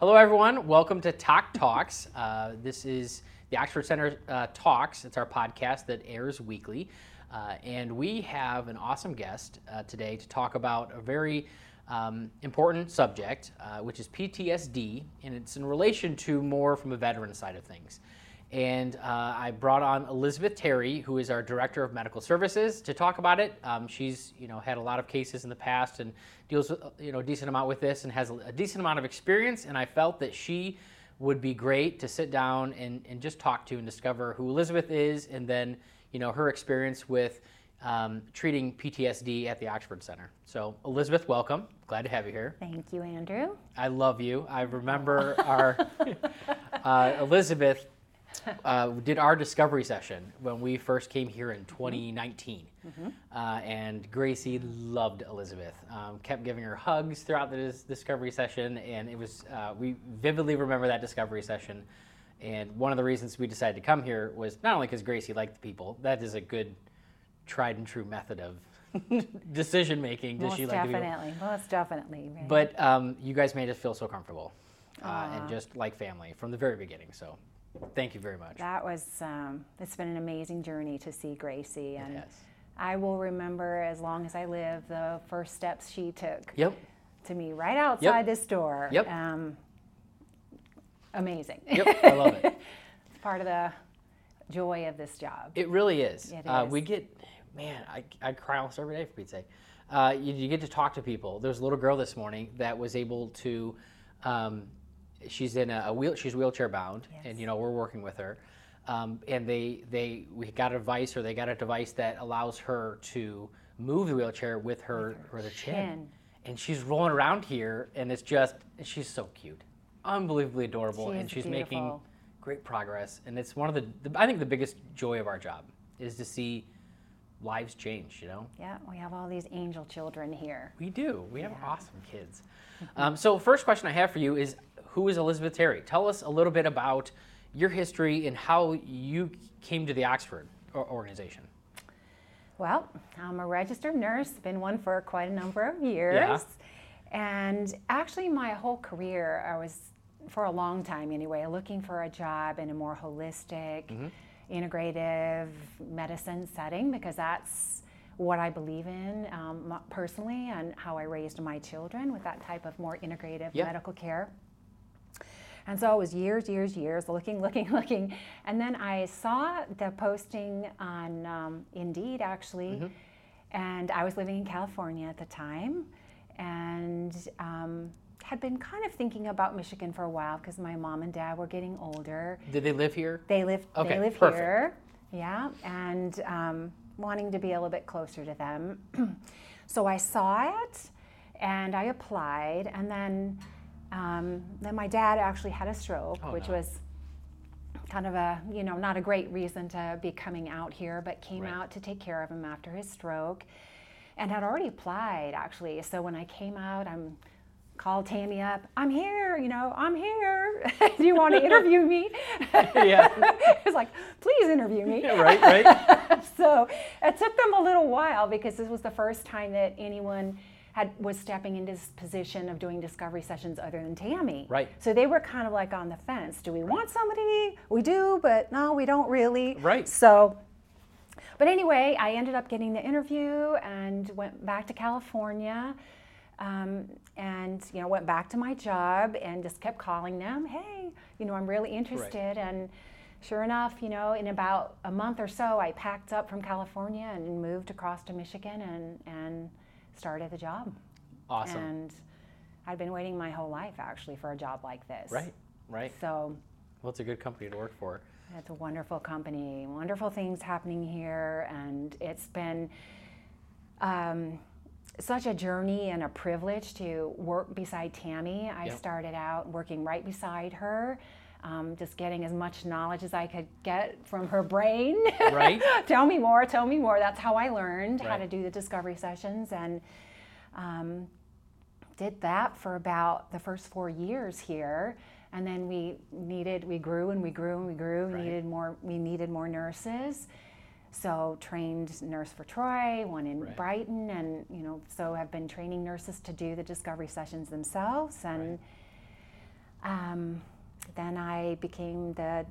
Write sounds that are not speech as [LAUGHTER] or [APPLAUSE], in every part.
Hello, everyone. Welcome to TOC Talks. Uh, this is the Oxford Center uh, Talks. It's our podcast that airs weekly. Uh, and we have an awesome guest uh, today to talk about a very um, important subject, uh, which is PTSD, and it's in relation to more from a veteran side of things. And uh, I brought on Elizabeth Terry, who is our director of medical services, to talk about it. Um, she's you know had a lot of cases in the past and deals with you know a decent amount with this and has a, decent amount of experience. And I felt that she would be great to sit down and, and just talk to and discover who Elizabeth is, and then you know her experience with um, treating PTSD at the Oxford Center. So Elizabeth, welcome. Glad to have you here. Thank you, Andrew. I love you. I remember our [LAUGHS] uh, Elizabeth [LAUGHS] uh, did our discovery session when we first came here in 2019. Mm-hmm. Uh, and Gracie loved Elizabeth, um, kept giving her hugs throughout the dis- discovery session. And it was, uh, we vividly remember that discovery session. And one of the reasons we decided to come here was not only because Gracie liked the people, that is a good, tried and true method of [LAUGHS] decision making. Does most she like definitely, most definitely. Right? But um, you guys made us feel so comfortable uh, and just like family from the very beginning. So Thank you very much. That was, um, it's been an amazing journey to see Gracie. And yes. I will remember as long as I live the first steps she took yep. to me right outside yep. this door. Yep. Um, amazing. Yep, I love it. [LAUGHS] it's part of the joy of this job. It really is. It uh, we get, man, I, I cry almost every day for Pete's sake. Uh, you, you, get to talk to people. There's a little girl this morning that was able to um, she's in a, a wheel she's wheelchair bound yes. and you know we're working with her um, and they they we got a device or they got a device that allows her to move the wheelchair with her with her, chin. chin. and she's rolling around here and it's just she's so cute unbelievably adorable she and she's beautiful. making great progress and it's one of the, the i think the biggest joy of our job is to see lives change, you know? Yeah, we have all these angel children here. We do. We have yeah. awesome kids. um, so, first question I have for you is who is Elizabeth Terry? Tell us a little bit about your history and how you came to the Oxford organization. Well, I'm a registered nurse, been one for quite a number of years. Yeah. And actually, my whole career, I was, for a long time anyway, looking for a job in a more holistic, mm-hmm. integrative medicine setting because that's what I believe in um, personally and how I raised my children with that type of more integrative medical care. And so it was years, years, years looking, [LAUGHS] looking, looking. And then I saw the posting on um, Indeed actually. Mm-hmm. And I was living in California at the time and um, had been kind of thinking about Michigan for a while because my mom and dad were getting older. Did they live here? They live, okay, they live perfect. here. Yeah. And um, wanting to be a little bit closer to them. [CLEARS THROAT] so I saw it and I applied and then um, then my dad actually had a stroke, oh, which no. was kind of a you know not a great reason to be coming out here, but came right. out to take care of him after his stroke, and had already applied actually. So when I came out, I'm called Tammy up. I'm here, you know, I'm here. [LAUGHS] Do you want to interview me? [LAUGHS] yeah. [LAUGHS] it's like, please interview me. Yeah, right, right. so it took them a little while because this was the first time that anyone had was stepping into this position of doing discovery sessions other than Tammy. Right. So they were kind of like on the fence. Do we want somebody? We do, but no, we don't really. Right. So but anyway, I ended up getting the interview and went back to California. Um, and you know went back to my job and just kept calling them hey you know i'm really interested right. and sure enough you know in about a month or so i packed up from california and moved across to michigan and and started the job. Awesome. And I'd been waiting my whole life actually for a job like this. Right, right. So, well, it's a good company to work for. It's a wonderful company, wonderful things happening here, and it's been um, such a journey and a privilege to work beside Tammy. I yep. started out working right beside her. Um, just getting as much knowledge as I could get from her brain. Right. [LAUGHS] tell me more, tell me more. That's how I learned right. how to do the discovery sessions and um, did that for about the first four years here. And then we needed, we grew and we grew and we grew. Right. We needed more. We needed more nurses. So trained nurse for Troy, one in right. Brighton, and you know, so have been training nurses to do the discovery sessions themselves and. Um, then I became the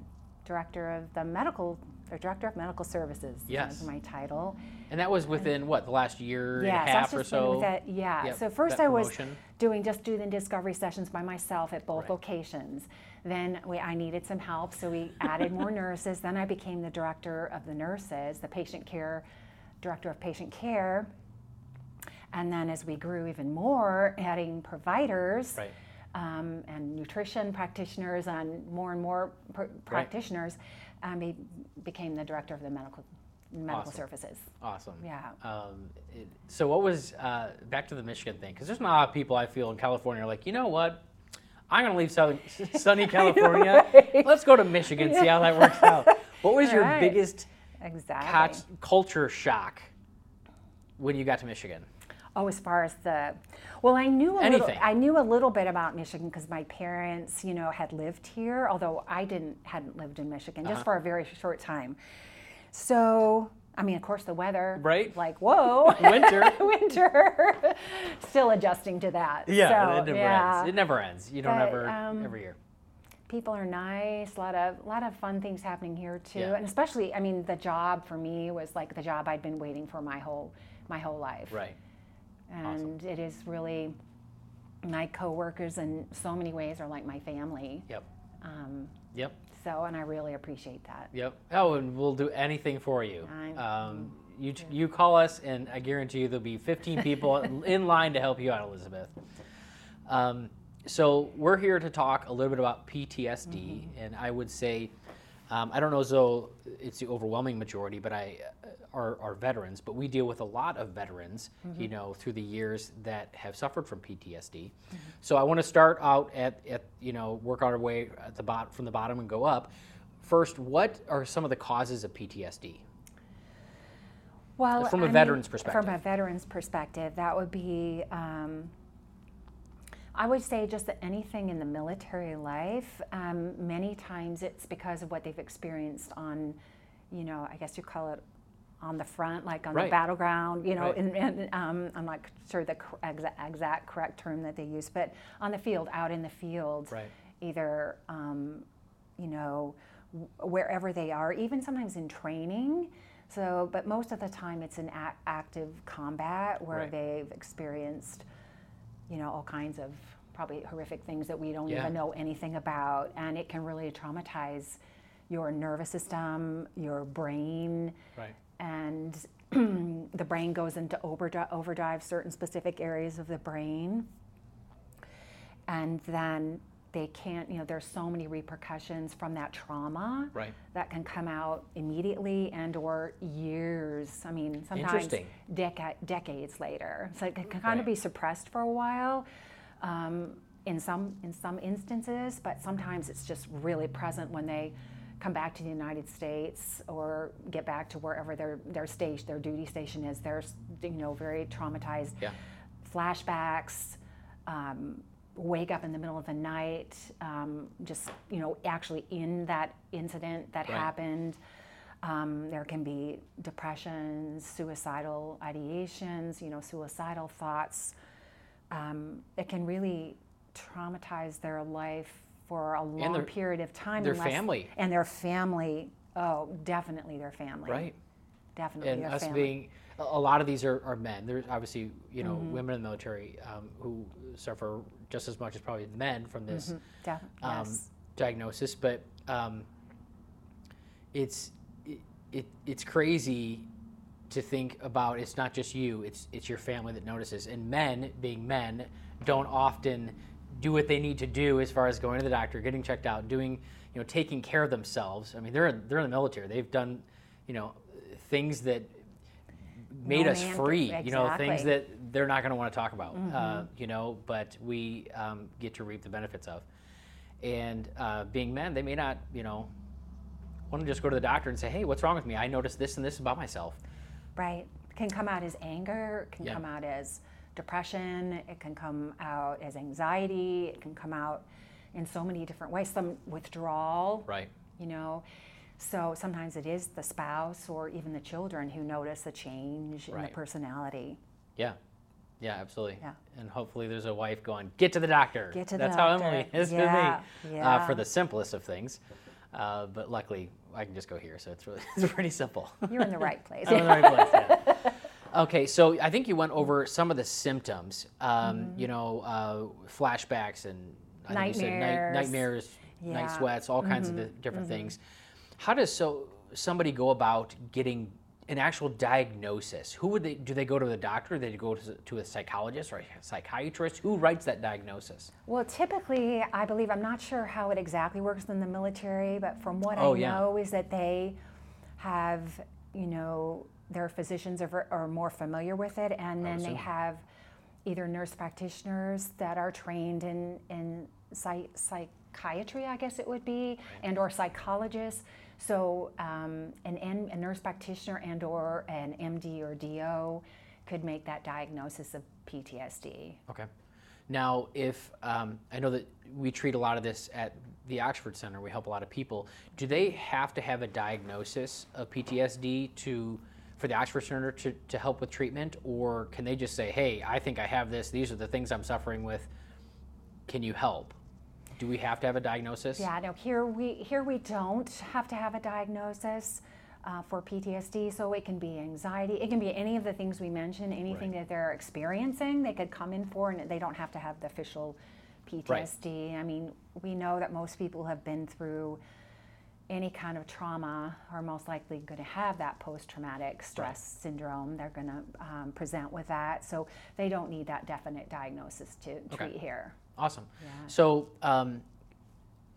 director of the medical, or director of medical services. Yes. was my title. And that was within what the last year Yeah, and a so half was or so. that- yeah. Yep, So first I was doing just doing discovery sessions by myself at both Right. locations. Then we, I needed some help, so we added more [LAUGHS] nurses. Then I became the director of the nurses, the patient care director of patient care. And then as we grew even more, adding providers Right. Um, and nutrition practitioners and more and more pr- practitioners, I be, became the director of the medical medical Awesome. services. Awesome. Yeah. Um, it, so what was uh, back to the Michigan thing? Because there's not a lot of people I feel in California are like, you know what? I'm going to leave southern, [LAUGHS] sunny California. right? Let's go to Michigan, see how that works out. [LAUGHS] What was your Right. biggest Exactly. cult- culture shock when you got to Michigan? Oh, as far as the, well, I knew a little. I knew a little bit about Michigan because my parents, you know, had lived here. Although I didn't, hadn't lived in Michigan, Uh-huh. just for a very short time. So, I mean, of course, the weather. Right. Like, whoa. [LAUGHS] Winter. [LAUGHS] Winter. Still adjusting to that. Yeah, So, it never yeah. ends. It never ends. You don't But, ever um, every year. people are nice a lot of a lot of fun things happening here too Yeah. and especially i mean the job for me was like the job i'd been waiting for my whole my whole life Right. And it is really my coworkers in so many ways are like my family Yep. um, Yep. so and i really appreciate that Yep. Oh, and we'll do anything for you. Um, you you call us, and I guarantee you there'll be 15 people [LAUGHS] in line to help you out, Elizabeth. Um, so we're here to talk a little bit about PTSD, and I would say, um, I don't know as though it's the overwhelming majority, but I are, are veterans, but we deal with a lot of veterans, you know, through the years that have suffered from PTSD. So I want to start out at, at you know work our way at the bot from the bottom and go up. First, what are some of the causes of PTSD? well From a I mean, veteran's perspective. from a veteran's perspective that would be um, I would say just that anything in the military life, um, many times it's because of what they've experienced on, you know, I guess you call it on the front, like on Right. the battleground, you know, Right. and, and um, I'm not sure the exa- exact correct term that they use, but on the field, out in the field, Right. either, um, you know, w- wherever they are, even sometimes in training. So, but most of the time it's in a- active combat where they've experienced you know, all kinds of probably horrific things that we don't Yeah. even know anything about. And it can really traumatize your nervous system, your brain, Right. And [CLEARS THROAT] the brain goes into overdrive, overdrive certain specific areas of the brain. And then they can't, you know, there's so many repercussions from that trauma Right. that can come out immediately and or years i mean sometimes deca- decades later so it can kind Right. of be suppressed for a while um, in some in some instances but sometimes it's just really present when they come back to the united states or get back to wherever their their station their duty station is they're you know very traumatized Yeah. flashbacks um, wake up in the middle of the night um, just you know actually in that incident that Right. happened um, there can be depressions suicidal ideations you know suicidal thoughts um, it can really traumatize their life for a long their- period of time their unless- family. and their family oh definitely their family Right. definitely and their us family being a lot of these are, are men there's obviously you know Mm-hmm. women in the military um, who suffer just as much as probably the men from this Def- um, Mm-hmm. yes. diagnosis but um, it's it, it, it's crazy to think about it's not just you it's it's your family that notices and men being men don't often do what they need to do as far as going to the doctor getting checked out doing you know taking care of themselves. I mean they're they're in the military. They've done you know things that made No us free you know things that they're not going to want to talk about uh, you know but we um, get to reap the benefits of. And uh, being men they may not you know want to just go to the doctor and say hey what's wrong with me? I noticed this and this about myself. Right. Can come out as anger, can Yeah. come out as depression, it can come out as anxiety, it can come out in so many different ways. Some withdrawal, right you know. So sometimes it is the spouse or even the children who notice a change in the personality. yeah yeah absolutely Yeah. and hopefully there's a wife going, "Get to the doctor." Get to the doctor. That's how. Emily is Yeah, with me uh, for the simplest of things. Uh, but luckily, I can just go here, so it's really [LAUGHS] it's pretty simple. You're in the right place. [LAUGHS] I'm in the right place. Yeah. [LAUGHS] Okay, so I think you went over some of the symptoms. Um, Mm-hmm. You know, uh, flashbacks and I think you said night, Nightmares. nightmares, night Mm-hmm. sweats, all kinds of the different things. How does so somebody go about getting an actual diagnosis? Who would they do? They go to the doctor? They go to, to a psychologist or a psychiatrist? Who writes that diagnosis? Well, typically, I believe, I'm not sure how it exactly works in the military, but from what Oh, I yeah. know is that they have, you know, their physicians are, are more familiar with it, and then they have either nurse practitioners that are trained in, in psy- psychiatry, I guess it would be, and or psychologists. So um, an, N- a nurse practitioner and or an MD or DO could make that diagnosis of PTSD. Okay. Now, if um, I know that we treat a lot of this at the Oxford Center, we help a lot of people. Do they have to have a diagnosis of PTSD to for the Oxford Center to, to help with treatment, or can they just say, "Hey, I think I have this. These are the things I'm suffering with. Can you help?" Do we have to have a diagnosis? Yeah, no, here we here we don't have to have a diagnosis uh, for PTSD. So it can be anxiety, it can be any of the things we mentioned, anything that they're experiencing, they could come in for, and they don't have to have the official PTSD. I mean, we know that most people have been through any kind of trauma are most likely going to have that post-traumatic stress syndrome. They're going to um, present with that, so they don't need that definite diagnosis to treat here. Awesome. Yeah. So um,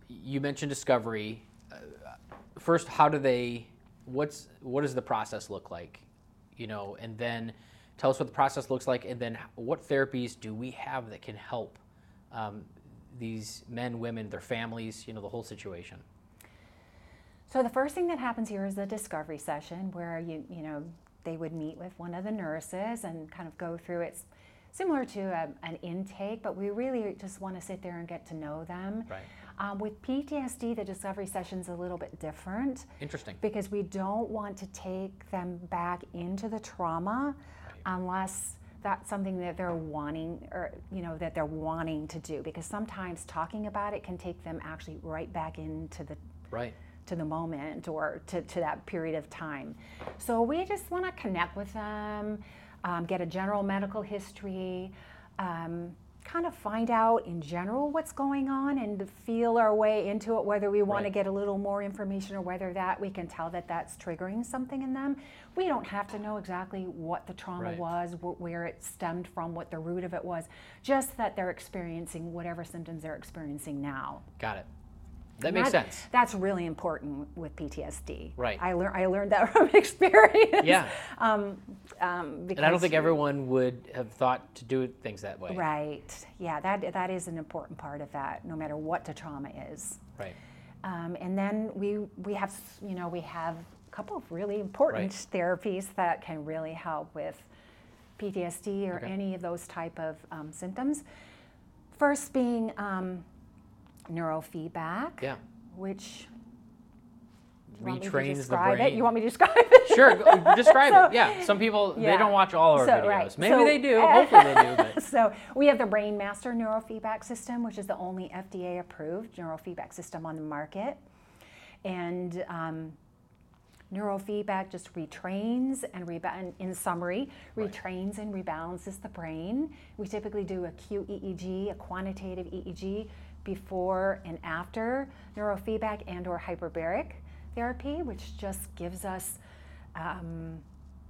you mentioned discovery. Uh, first, how do they? What's what does the process look like? You know, and then tell us what the process looks like, and then what therapies do we have that can help um, these men, women, their families, you know, the whole situation. So the first thing that happens here is a discovery session where you you know they would meet with one of the nurses and kind of go through it's similar to a, an intake, but we really just want to sit there and get to know them. Right. Um, with PTSD, the discovery session's a little bit different Interesting. because we don't want to take them back into the trauma unless that's something that they're wanting or you know that they're wanting to do because sometimes talking about it can take them actually right back into the Right. To the moment or to, to that period of time. So we just want to connect with them, um, get a general medical history, um, kind of find out in general what's going on and feel our way into it, whether we want to get a little more information or whether that we can tell that that's triggering something in them. We don't have to know exactly what the trauma Right. was, wh- where it stemmed from, what the root of it was, just that they're experiencing whatever symptoms they're experiencing now. Got it. That And makes that- sense. That's really important with PTSD. Right. I learned I learned that [LAUGHS] from experience. Yeah. [LAUGHS] Um, um, And I don't think everyone would have thought to do things that way. Right. Yeah. That that is an important part of that. No matter what the trauma is. Right. Um, and then we we have you know we have a couple of really important therapies that can really help with PTSD or Okay. any of those type of um, symptoms. First being um, neurofeedback. Yeah. Which you want me to Retrains the describe brain. it? You want me to describe it? Sure, [LAUGHS] describe So- it. Yeah, some people they don't watch all our So, videos. right. Maybe So- they do. [LAUGHS] Hopefully they do. But [LAUGHS] so we have the BrainMaster neurofeedback system, which is the only FDA approved neurofeedback system on the market. And um, neurofeedback just retrains and reba- in summary, Right. retrains and rebalances the brain. We typically do a QEEG, a quantitative EEG, before and after neurofeedback and or hyperbaric therapy, which just gives us um,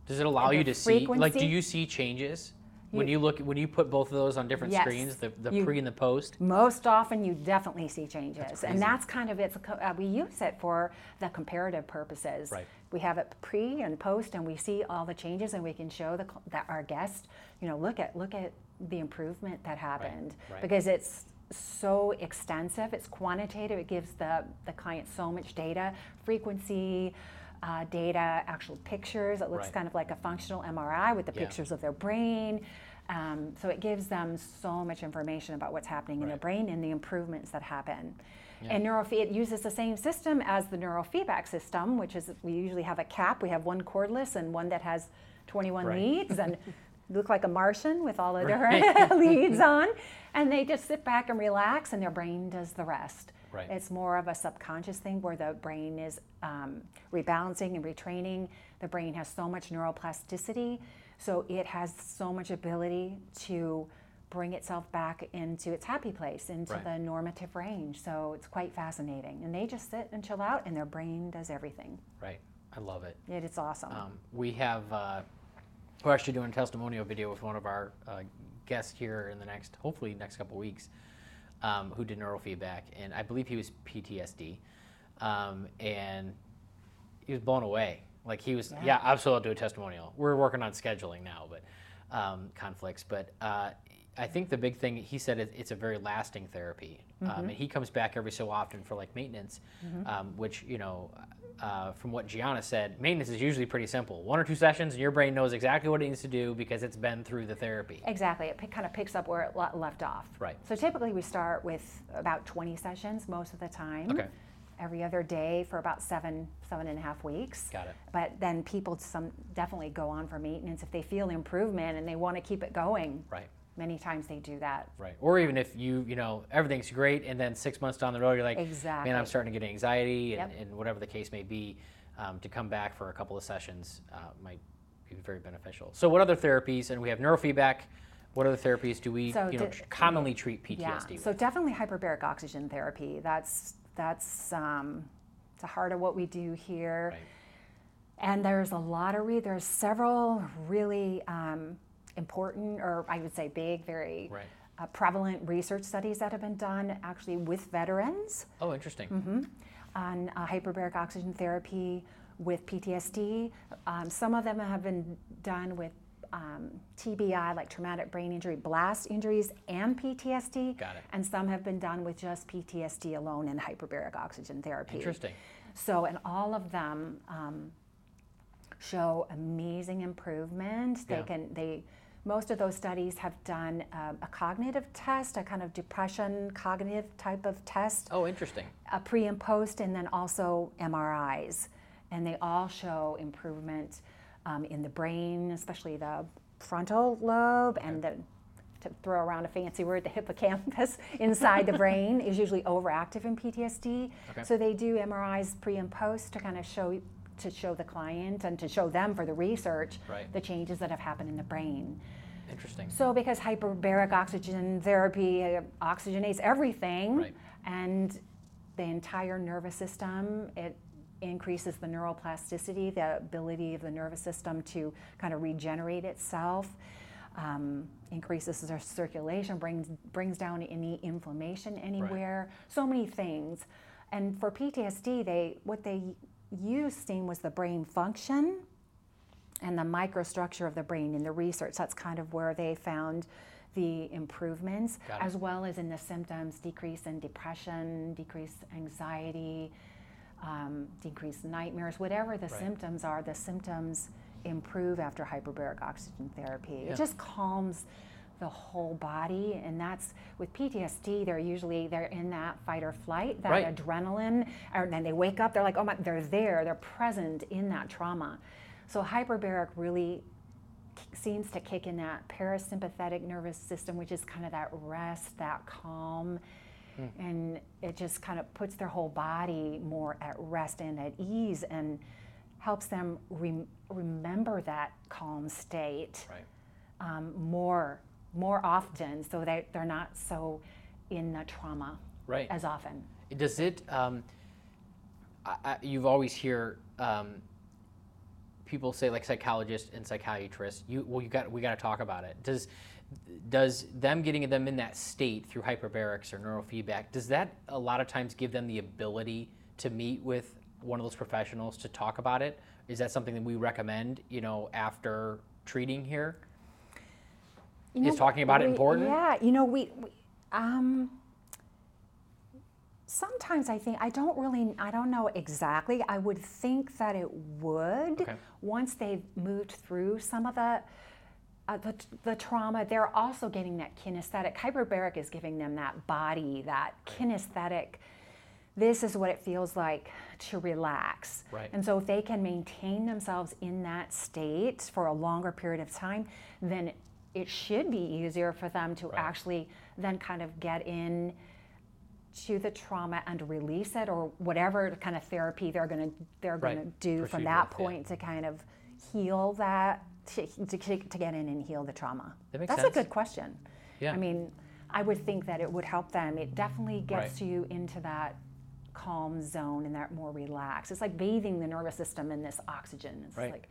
does it allow you to see? Like, do you see changes when you look when you put both of those on different Yes. screens, the, the You- pre and the post? Most often, you definitely see changes, crazy. and that's kind of it's. Uh, we use it for the comparative purposes. Right. We have it pre and post, and we see all the changes, and we can show the that our guest, you know, look at look at the improvement that happened right. because it's so extensive. It's quantitative. It gives the the client so much data, frequency. Uh, data, actual pictures. It looks Right. kind of like a functional MRI with the Yeah. pictures of their brain. Um, so it gives them so much information about what's happening in their brain and the improvements that happen. Yeah. And neurofeed it uses the same system as the neurofeedback system, which is we usually have a cap. We have one cordless and one that has 21 Right. leads, and [LAUGHS] look like a Martian with all the different [LAUGHS] leads [LAUGHS] on, and they just sit back and relax, and their brain does the rest. Right. It's more of a subconscious thing where the brain is um, rebalancing and retraining. The brain has so much neuroplasticity, so it has so much ability to bring itself back into its happy place, into Right. the normative range. So it's quite fascinating. And they just sit and chill out, and their brain does everything. Right. I love it. It, it's awesome. Um, we have, uh, we're actually doing a testimonial video with one of our uh, guests here in the next, hopefully, next couple weeks, um, who did neurofeedback, and I believe he was PTSD, um, and he was blown away. Like he was, yeah, Yeah. absolutely, I'll do a testimonial. We're working on scheduling now, but um, conflicts. But uh, I think the big thing he said is it's a very lasting therapy, um, and he comes back every so often for like maintenance, um, which you know. Uh, from what Gianna said, maintenance is usually pretty simple. One or two sessions, and your brain knows exactly what it needs to do because it's been through the therapy. Exactly. It pick, kind of picks up where it le- left off. Right. So typically we start with about 20 sessions most of the time. Okay. Every other day for about seven, seven and a half weeks. Got it. But then people some definitely go on for maintenance if they feel improvement and they want to keep it going. Right. Many times they do that. Right. Or even if you, you know, everything's great and then six months down the road, you're like, man, I'm starting to get anxiety and, Yep. and whatever the case may be, um, to come back for a couple of sessions uh, might be very beneficial. So, what other therapies, and we have neurofeedback, what other therapies do we, So you know, di- tr- commonly treat PTSD Yeah. with? So definitely hyperbaric oxygen therapy. That's that's um, the heart of what we do here. Right. And there's a lot of re- there's several really um, important, or I would say big, very Right. uh, prevalent research studies that have been done actually with veterans Oh, interesting. Mm-hmm. on uh, hyperbaric oxygen therapy with PTSD. Um, some of them have been done with um, TBI, like traumatic brain injury, blast injuries, and PTSD. Got it. And some have been done with just PTSD alone and hyperbaric oxygen therapy. Interesting. So, and all of them um, show amazing improvement. They Yeah. can they most of those studies have done um, a cognitive test, a kind of depression cognitive type of test, Oh, interesting. a pre and post, and then also MRIs, and they all show improvement um, in the brain, especially the frontal lobe and the to throw around a fancy word, the hippocampus [LAUGHS] inside the brain is usually overactive in PTSD. Okay. So they do MRIs pre and post to kind of show to show the client and to show them for the research Right. the changes that have happened in the brain. Interesting. So because hyperbaric oxygen therapy uh, oxygenates everything Right. and the entire nervous system, it increases the neuroplasticity, the ability of the nervous system to kind of regenerate itself. Um, increases their circulation, brings brings down any inflammation anywhere. So many things, and for PTSD, they what they You steam was the brain function and the microstructure of the brain in the research. That's kind of where they found the improvements, as well as in the symptoms decrease in depression, decrease anxiety, um, decrease nightmares, whatever the Right. symptoms are, the symptoms improve after hyperbaric oxygen therapy. Yeah. It just calms the whole body and that's with PTSD they're usually they're in that fight or flight that Right. adrenaline and then they wake up they're like oh my they're there they're present in that trauma so hyperbaric really seems to kick in that parasympathetic nervous system which is kind of that rest that calm and it just kind of puts their whole body more at rest and at ease and helps them rem- remember that calm state Right. um, more more often so that they're not so in the trauma Right. as often Does it? Um, I, I, you've always hear um, people say, like psychologists and psychiatrists. You well, you got we got to talk about it. Does does them getting them in that state through hyperbarics or neurofeedback? Does that a lot of times give them the ability to meet with one of those professionals to talk about it? Is that something that we recommend? You know, after treating here. You Is talking about it important? Yeah, you know, we, we um, sometimes I think I don't really I don't know exactly. I would think that it would Okay. once they've moved through some of the. Uh, the, the trauma, they're also getting that kinesthetic. Hyperbaric is giving them that body, that kinesthetic. This is what it feels like to relax. Right. And so, if they can maintain themselves in that state for a longer period of time, then it should be easier for them to Right. actually then kind of get in to the trauma and release it or whatever kind of therapy they're going to they're Right. going to do Proceed from that with, yeah. point to kind of heal that to, to, to get in and heal the trauma That makes that's sense. a good question Yeah. i mean i would think that it would help them it definitely gets Right. you into that calm zone and that more relaxed it's like bathing the nervous system in this oxygen it's Right. like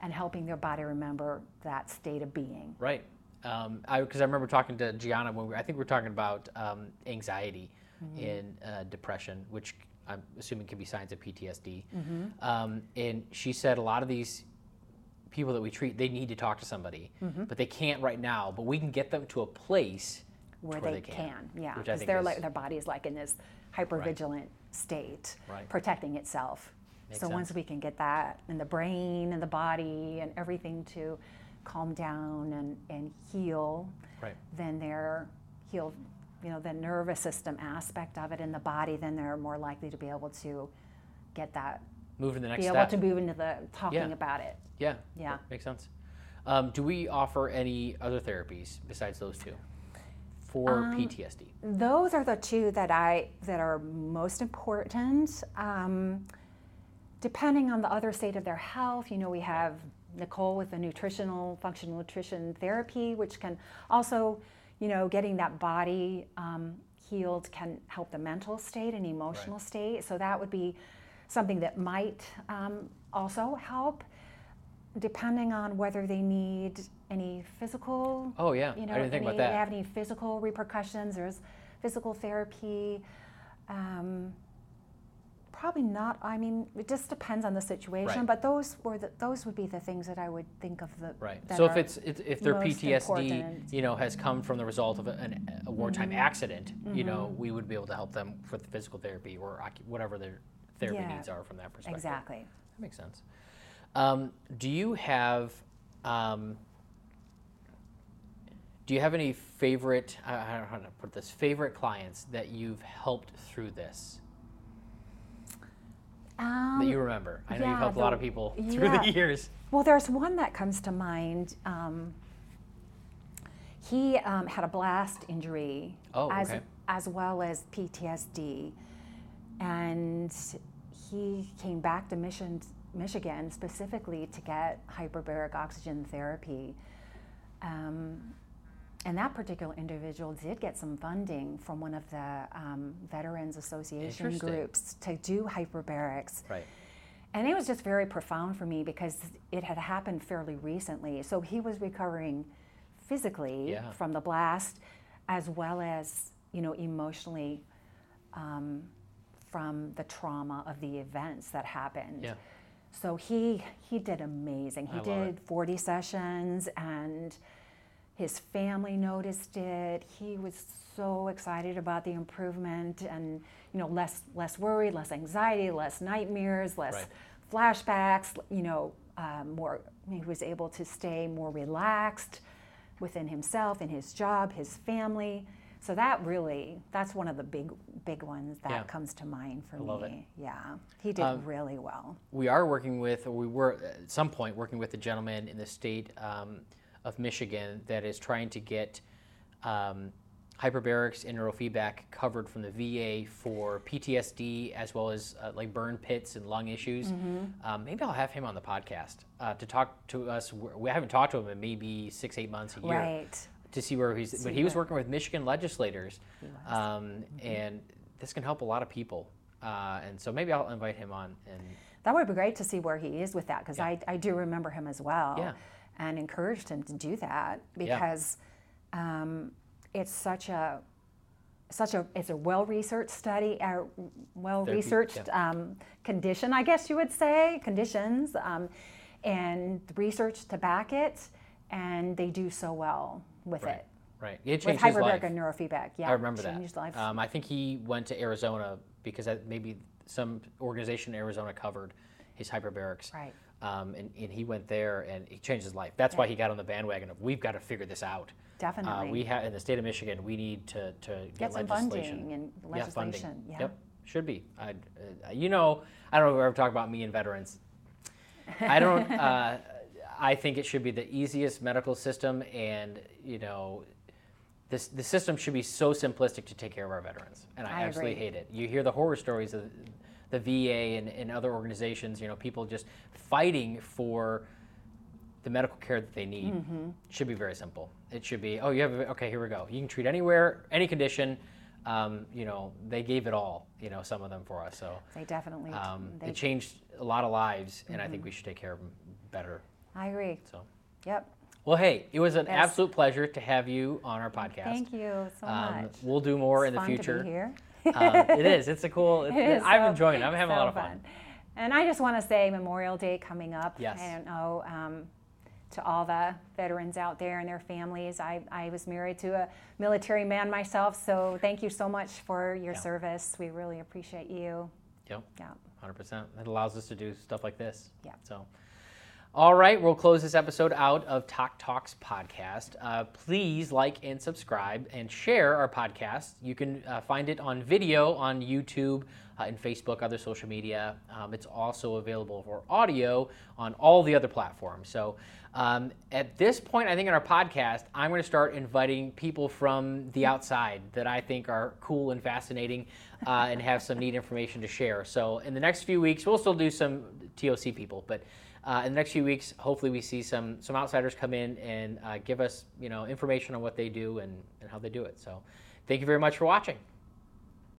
and helping their body remember that state of being Right. Um, I because I remember talking to Gianna when we, I think we are talking about um, anxiety and uh, depression, which I'm assuming can be signs of PTSD. Um, and she said a lot of these people that we treat, they need to talk to somebody, but they can't right now. But we can get them to a place where, to they, can. yeah because their is- like their body's like in this hypervigilant state Right. protecting itself Makes so once we can get that in the brain and the body and everything to calm down and, and heal Right. then they're healed you know the nervous system aspect of it in the body then they're more likely to be able to get that Move to the next be able step. to move into the talking Yeah. about it yeah. Yeah. Makes sense. Um, do we offer any other therapies besides those two for Um, PTSD? those are the two that I that are most important. Um, depending on the other state of their health, you know, we have Nicole with the nutritional functional nutrition therapy, which can also, you know, getting that body um, healed can help the mental state and emotional state. So that would be something that might um, also help, depending on whether they need any physical Oh yeah, you know, I didn't think any, about that. have any physical repercussions. There's physical therapy. Um, probably not. I mean, it just depends on the situation. Right. But those were the, those would be the things that I would think of the Right. So if it's if, their PTSD, important. you know, has come from the result of a, an, a wartime Mm-hmm. accident, you know, we would be able to help them with physical therapy or whatever their therapy Yeah. needs are from that perspective. exactly. That makes sense. Um, do you have um, do you have any favorite I don't know how to put this favorite clients that you've helped through this Um, that you remember? I know you've yeah, helped a lot of people through yeah. the years. Well, there's one that comes to mind. Um, he um, had a blast injury, Oh, as, okay. as well as PTSD, and he came back to Mission, Michigan specifically to get hyperbaric oxygen therapy. Um, and that particular individual did get some funding from one of the um, Veterans Association groups to do hyperbarics. Right. And it was just very profound for me because it had happened fairly recently. So he was recovering physically Yeah. from the blast, as well as you know emotionally um, from the trauma of the events that happened. Yeah. So he he did amazing. He I did 40 sessions and his family noticed it. He was so excited about the improvement and you know less less worry, less anxiety, less nightmares, less Right. flashbacks, you know, um, more he was able to stay more relaxed within himself in his job, his family. So that really that's one of the big big ones that Yeah. comes to mind for love it. me. Yeah. He did Um, really well. we are working with, or we were at some point working with a gentleman in the state um, of Michigan that is trying to get um, hyperbarics and neurofeedback covered from the VA for PTSD as well as uh, like burn pits and lung issues. Um, maybe I'll have him on the podcast uh, to talk to us. We haven't talked to him in maybe six, eight months, a year Right. to see where he's. but he was working with Michigan legislators, um, and this can help a lot of people. Uh, and so maybe I'll invite him on and That would be great to see where he is with that because I, I do remember him as well Yeah. And encouraged him to do that because um, it's such a such a it's a well researched study a well researched um, condition I guess you would say conditions um, and research to back it and they do so well with Right. it Right. It with changed his hyperbaric life. neurofeedback yeah I remember changed that. life Um, I think he went to Arizona because that maybe some organization in Arizona covered his hyperbarics. Right. Um, and, and he went there and he changed his life. That's why he got on the bandwagon of we've got to figure this out. Uh, Definitely. we have in the state of Michigan. We need to, to get, Get some legislation. funding and Yeah, funding. yeah. Yep. Should be. I, uh, you know, I don't know if we ever talk about me and veterans. I don't. [LAUGHS] Uh, I think it should be the easiest medical system, and you know, this the system should be so simplistic to take care of our veterans, and I, I absolutely agree. hate it. You hear the horror stories of the VA and, and other organizations, you know, people just fighting for the medical care that they need. Mm-hmm. Should be very simple. It should be, oh, you have, a, okay, here we go. You can treat anywhere, any condition. Um, you know, they gave it all. You know, some of them for us. So They definitely. um, they, it changed a lot of lives, and I think we should take care of them better. I agree. So, Yep. well, hey, it was an Yes. absolute pleasure to have you on our podcast. Thank you so Um, much. we'll do more It's in the fun to be future. Um, it is. It's a cool. [LAUGHS] It, It I'm so- enjoying it. I'm having a lot of fun. And I just want to say Memorial Day coming up. Yes. And oh, um, to all the veterans out there and their families. I, I was married to a military man myself, so thank you so much for your Yeah. service. We really appreciate you. Yep. Yeah. 100%. It allows us to do stuff like this. Yeah. So, all right, we'll close this episode out of TOC Talks podcast. Uh, please like and subscribe and share our podcast. You can uh, find it on video on YouTube uh, and Facebook, other social media. Um, it's also available for audio on all the other platforms. So, um, at this point, I think in our podcast, I'm going to start inviting people from the outside that I think are cool and fascinating uh, and have some neat information to share. So, in the next few weeks, we'll still do some TOC people, but uh, in the next few weeks, hopefully, we see some some outsiders come in and uh, give us you know information on what they do and, and how they do it. So, thank you very much for watching.